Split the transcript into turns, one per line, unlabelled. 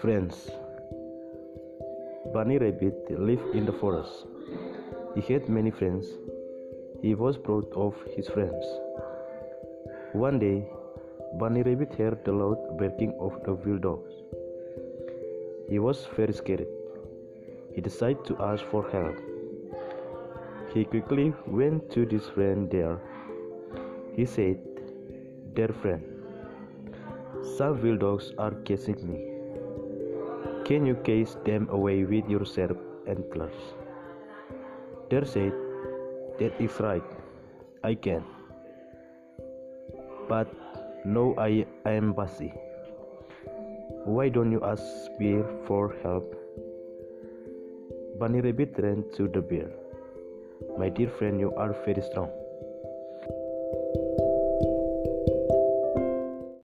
Friends Bunny Rabbit lived in the forest. He had many friends. He was proud of his friends. One day, Bunny Rabbit heard the loud barking of the wild dogs. He was very scared. He decided to ask for help. He quickly went to his friend deer. He said, Dear friend, some wild dogs are chasing me. Can you chase them away with your sharp antlers? Deer said, That is right, I can. But now I am busy. Why don't you ask Bear for help? Bunny Rabbit ran to the bear. My dear friend, you are very strong.